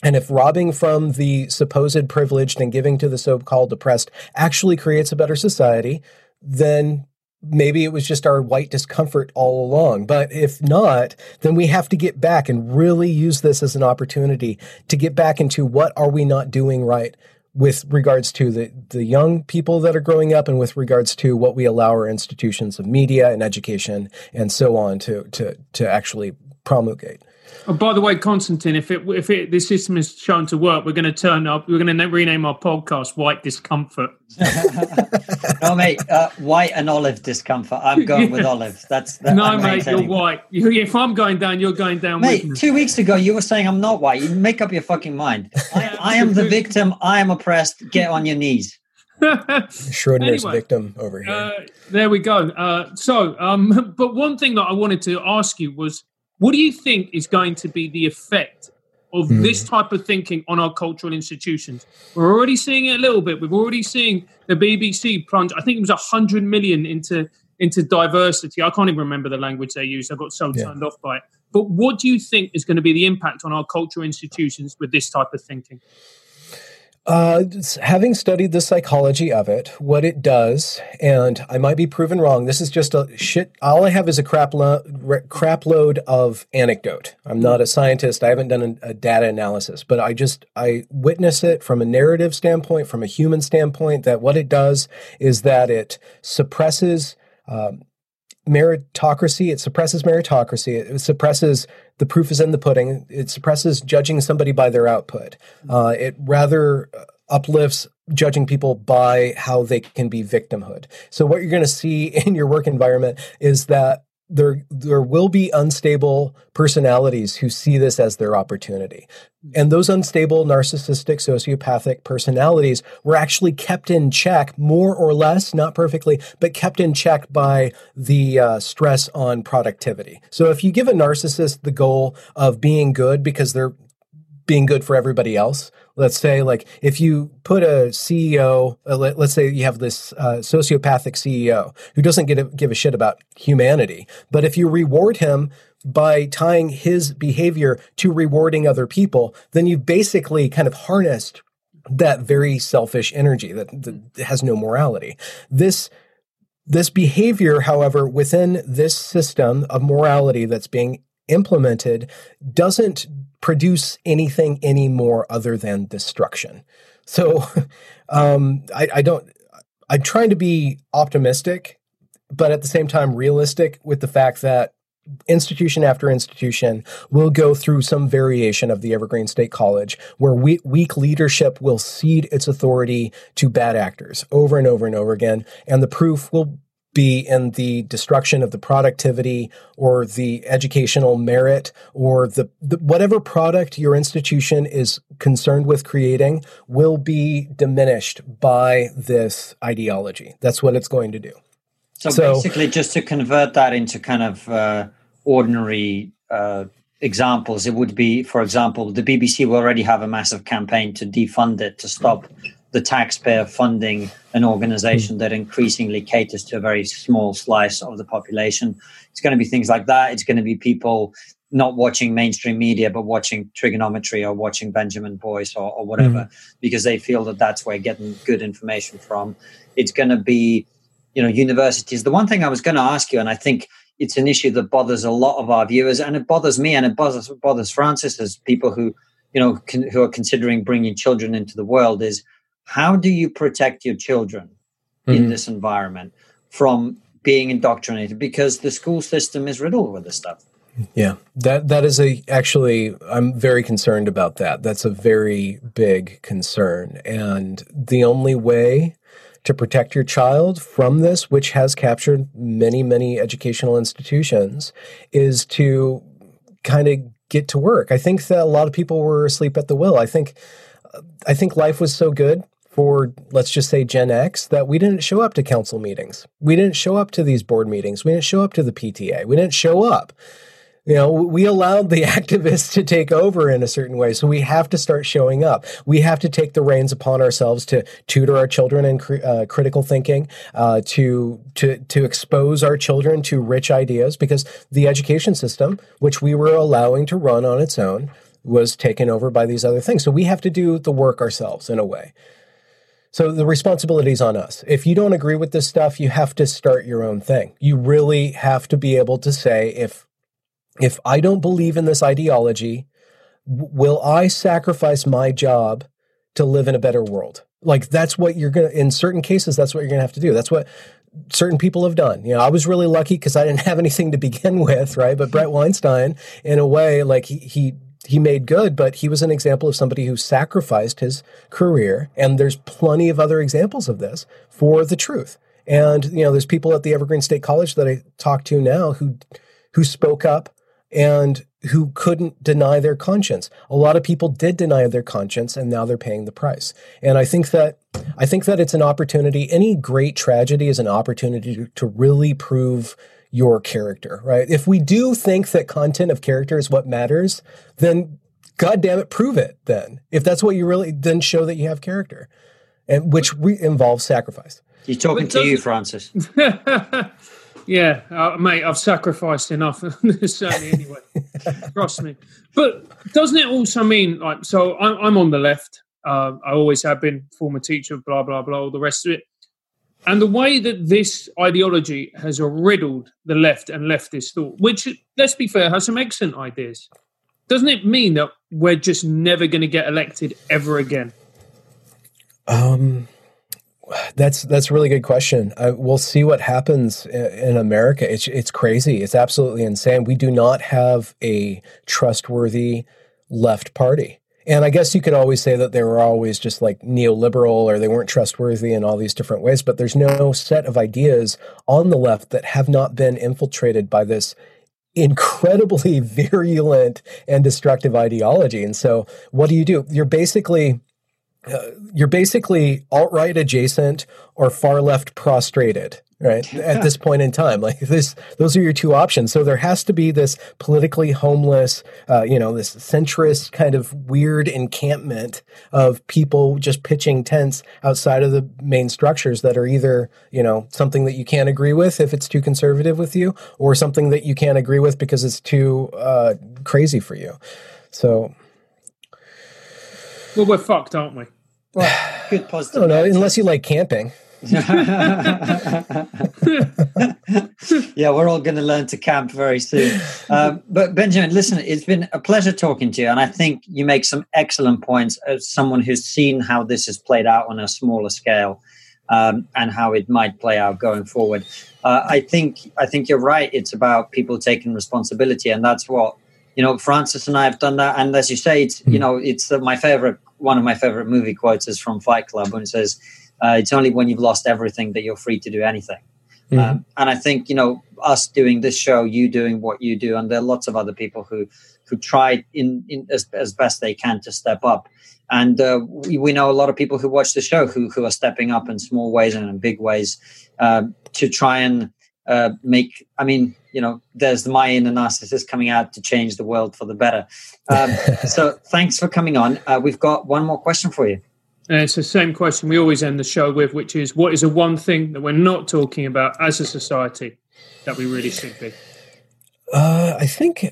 and if robbing from the supposed privileged and giving to the so called oppressed actually creates a better society, then maybe it was just our white discomfort all along. But if not, then we have to get back and really use this as an opportunity to get back into what are we not doing right with regards to the, the young people that are growing up and with regards to what we allow our institutions of media and education and so on to, to, to actually promulgate. Oh, by the way, Konstantin, if it if it this system is shown to work, we're going to turn up. We're going to rename our podcast "White Discomfort." *laughs* *laughs* no, mate, uh, white and olive discomfort. I'm going *laughs* yeah. with olive. That's, that's no, mate. You're white. If I'm going down, you're going down. Mate, two weeks ago you were saying I'm not white. You make up your fucking mind. I, I am the victim. I am oppressed. Get on your knees. Schrodinger's anyway, victim over here. Uh, there we go. Uh, so, um, but one thing that I wanted to ask you was what do you think is going to be the effect of mm. this type of thinking on our cultural institutions? We're already seeing it a little bit. We've already seen the BBC plunge. I think it was a hundred million into into diversity. I can't even remember the language they used. I got so yeah. turned off by it. But what do you think is going to be the impact on our cultural institutions with this type of thinking? Uh, having studied the psychology of it, what it does, and I might be proven wrong. This is just a shit. All I have is a crap, lo- crap load of anecdote. I'm not a scientist. I haven't done a, a, data analysis, but I just I witness it from a narrative standpoint, from a human standpoint. That what it does is that it suppresses um, meritocracy. It suppresses meritocracy. It suppresses the proof is in the pudding. It suppresses judging somebody by their output. Uh, it rather uplifts judging people by how they can be victimhood. So what you're going to see *laughs* in your work environment is that there there will be unstable personalities who see this as their opportunity. And those unstable narcissistic sociopathic personalities were actually kept in check more or less, not perfectly, but kept in check by the uh, stress on productivity. So if you give a narcissist the goal of being good because they're being good for everybody else. Let's say, like, if you put a CEO, uh, let, us say you have this uh, sociopathic CEO who doesn't get a, give a shit about humanity, but if you reward him by tying his behavior to rewarding other people, then you've basically kind of harnessed that very selfish energy that, that has no morality. This this behavior, however, within this system of morality that's being implemented doesn't produce anything anymore other than destruction. So *laughs* um, I, I don't. I'm trying to be optimistic, but at the same time realistic with the fact that institution after institution will go through some variation of the Evergreen State College where we, weak leadership will cede its authority to bad actors over and over and over again. And the proof will be in the destruction of the productivity or the educational merit or the, the, whatever product your institution is concerned with creating will be diminished by this ideology. That's what it's going to do. So, so basically, just to convert that into kind of uh, ordinary uh, examples, it would be, for example, the BBC will already have a massive campaign to defund it to stop the taxpayer funding an organization that increasingly caters to a very small slice of the population. It's going to be things like that. It's going to be people not watching mainstream media, but watching Triggernometry or watching Benjamin Boyce or, or whatever, mm. because they feel that that's where getting good information from. It's going to be, you know, universities. The one thing I was going to ask you, and I think it's an issue that bothers a lot of our viewers, and it bothers me, and it bothers bothers Francis as people who, you know, can, who are considering bringing children into the world is how do you protect your children mm-hmm. in this environment from being indoctrinated? Because the school system is riddled with this stuff. Yeah that that is a actually i'm very concerned about that. That's a very big concern. And the only way to protect your child from this which has captured many many educational institutions is to kind of get to work. I think that a lot of people were asleep at the wheel. I think i think life was so good for let's just say Gen X that we didn't show up to council meetings. We didn't show up to these board meetings. We didn't show up to the PTA. We didn't show up. You know, we allowed the *laughs* activists to take over in a certain way. So we have to start showing up. We have to take the reins upon ourselves to tutor our children in cr- uh, critical thinking, uh, to to to expose our children to rich ideas, because the education system, which we were allowing to run on its own, was taken over by these other things. So we have to do the work ourselves in a way. So the responsibility is on us. If you don't agree with this stuff, you have to start your own thing. You really have to be able to say if if I don't believe in this ideology, will I sacrifice my job to live in a better world? Like that's what you're going to in certain cases that's what you're going to have to do. That's what certain people have done. You know, I was really lucky cuz I didn't *laughs* have anything to begin with, right? But Bret Weinstein in a way like he he he made good, but he was an example of somebody who sacrificed his career. And there's plenty of other examples of this for the truth. And, you know, there's people at the Evergreen State College that I talk to now who, who spoke up and who couldn't deny their conscience. A lot of people did deny their conscience and now they're paying the price. And I think that I think that it's an opportunity. Any great tragedy is an opportunity to, to really prove your character, right? If we do think that content of character is what matters, then God damn it, prove it then. If that's what you really, then show that you have character, and which re- involves sacrifice. He's talking to you, Francis. *laughs* yeah, uh, mate, I've sacrificed enough, *laughs* certainly anyway. *laughs* Trust me. But doesn't it also mean, like, so I'm, I'm on the left. Uh, I always have been, former teacher, blah, blah, blah, all the rest of it. And the way that this ideology has riddled the left and leftist thought, which, let's be fair, has some excellent ideas, doesn't it mean that we're just never going to get elected ever again? Um, that's that's a really good question. Uh, we'll see what happens in, in America. It's it's crazy. It's absolutely insane. We do not have a trustworthy left party. And I guess you could always say that they were always just like neoliberal or they weren't trustworthy in all these different ways, but there's no set of ideas on the left that have not been infiltrated by this incredibly *laughs* virulent and destructive ideology. And so what do you do? You're basically uh, you're basically alt right adjacent or far left prostrated right at this point in time. Like this those are your two options. So there has to be this politically homeless uh, you know this centrist kind of weird encampment of people just pitching tents outside of the main structures that are either you know something that you can't agree with if it's too conservative with you or something that you can't agree with because it's too uh, crazy for you. So well we're fucked aren't we? Well, good positive i don't know unless you like camping *laughs* yeah, we're all going to learn to camp very soon. Um, but Benjamin, listen, it's been a pleasure talking to you, and I think you make some excellent points as someone who's seen how this has played out on a smaller scale. Um, and how it might play out going forward. Uh, I think I think you're right. It's about people taking responsibility, and that's what you know. Francis and I have done that, and as you say, it's you know, it's my favorite. One of my favorite movie quotes is from Fight Club when it says, uh, it's only when you've lost everything that you're free to do anything. Mm-hmm. Um, and I think you know us doing this show, you doing what you do, and there are lots of other people who who try in, in as, as best they can to step up. And uh, we, we, know a lot of people who watch the show who who are stepping up in small ways and in big ways um, to try and uh, make. I mean, you know, there's the my inner narcissist coming out to change the world for the better. Um, *laughs* so thanks for coming on. Uh, we've got one more question for you. And it's the same question we always end the show with, which is what is the one thing that we're not talking about as a society that we really should be? Uh, I think.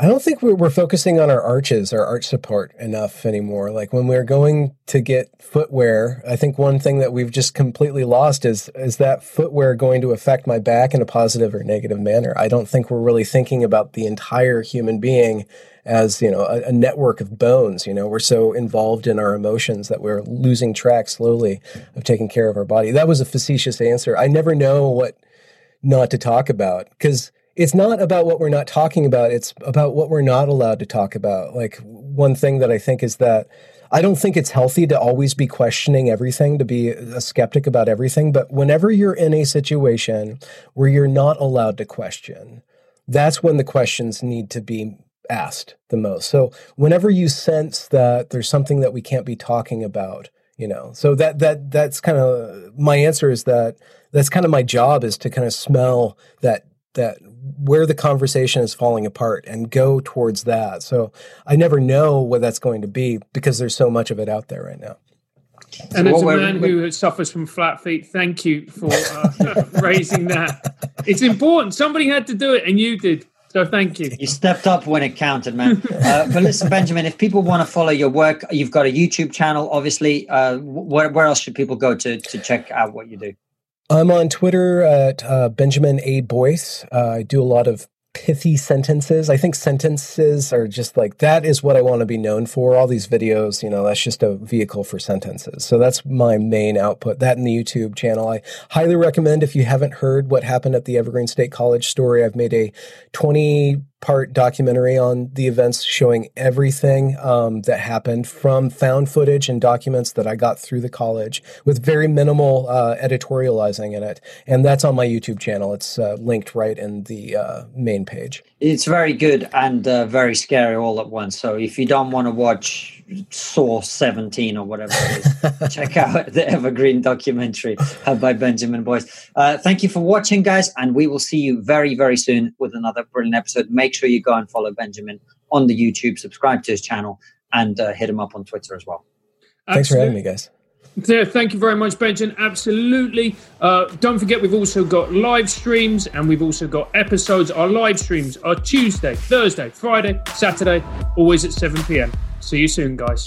I don't think we're, we're focusing on our arches, our arch support enough anymore. Like when we're going to get footwear, I think one thing that we've just completely lost is is that footwear going to affect my back in a positive or negative manner. I don't think we're really thinking about the entire human being as you know a, a, network of bones you know we're so involved in our emotions that we're losing track slowly of taking care of our body that was a facetious answer i never know what not to talk about because it's not about what we're not talking about it's about what we're not allowed to talk about like one thing that i think is that I don't think it's healthy to always be questioning everything, to be uh, a skeptic about everything. But whenever you're in a situation where you're not allowed to question, that's when the questions need to be asked the most. So whenever you sense that there's something that we can't be talking about you know so that that that's kind of my answer is that that's kind of my job is to kind of smell that that where the conversation is falling apart and go towards that so i never know what that's going to be because there's so much of it out there right now and as a man who suffers from flat feet, thank you for uh, *laughs* *laughs* raising that. It's important. Somebody had to do it, and you did. So thank you. You stepped up when it counted, man. uh, but listen, Benjamin, if people want to follow your work, you've got a YouTube channel, obviously. Uh, where, where else should people go to, to check out what you do? I'm on Twitter at uh, Benjamin A. Boyce. Uh, I do a lot of pithy sentences. I think sentences are just like that is what I want to be known for. All these videos, you know, that's just a vehicle for sentences. So that's my main output. That in the YouTube channel. I highly recommend if you haven't heard what happened at the Evergreen State College story, I've made a 20 part documentary on the events showing everything um, that happened from found footage and documents that I got through the college with very minimal uh, editorializing in it. And that's on my YouTube channel. It's uh, linked right in the uh, main page. It's very good and uh, very scary all at once. So if you don't want to watch Saw 17 or whatever it is, *laughs* check out the Evergreen documentary by Benjamin Boyce. Uh, thank you for watching, guys. And we will see you very, very soon with another brilliant episode. Make sure you go and follow Benjamin on the YouTube, subscribe to his channel, and uh, hit him up on Twitter as well. Thanks for having me, guys. Yeah, thank you very much, Benjamin. Absolutely. Uh, don't forget, we've also got live streams and we've also got episodes. Our live streams are Tuesday, Thursday, Friday, Saturday, always at 7 p.m. See you soon, guys.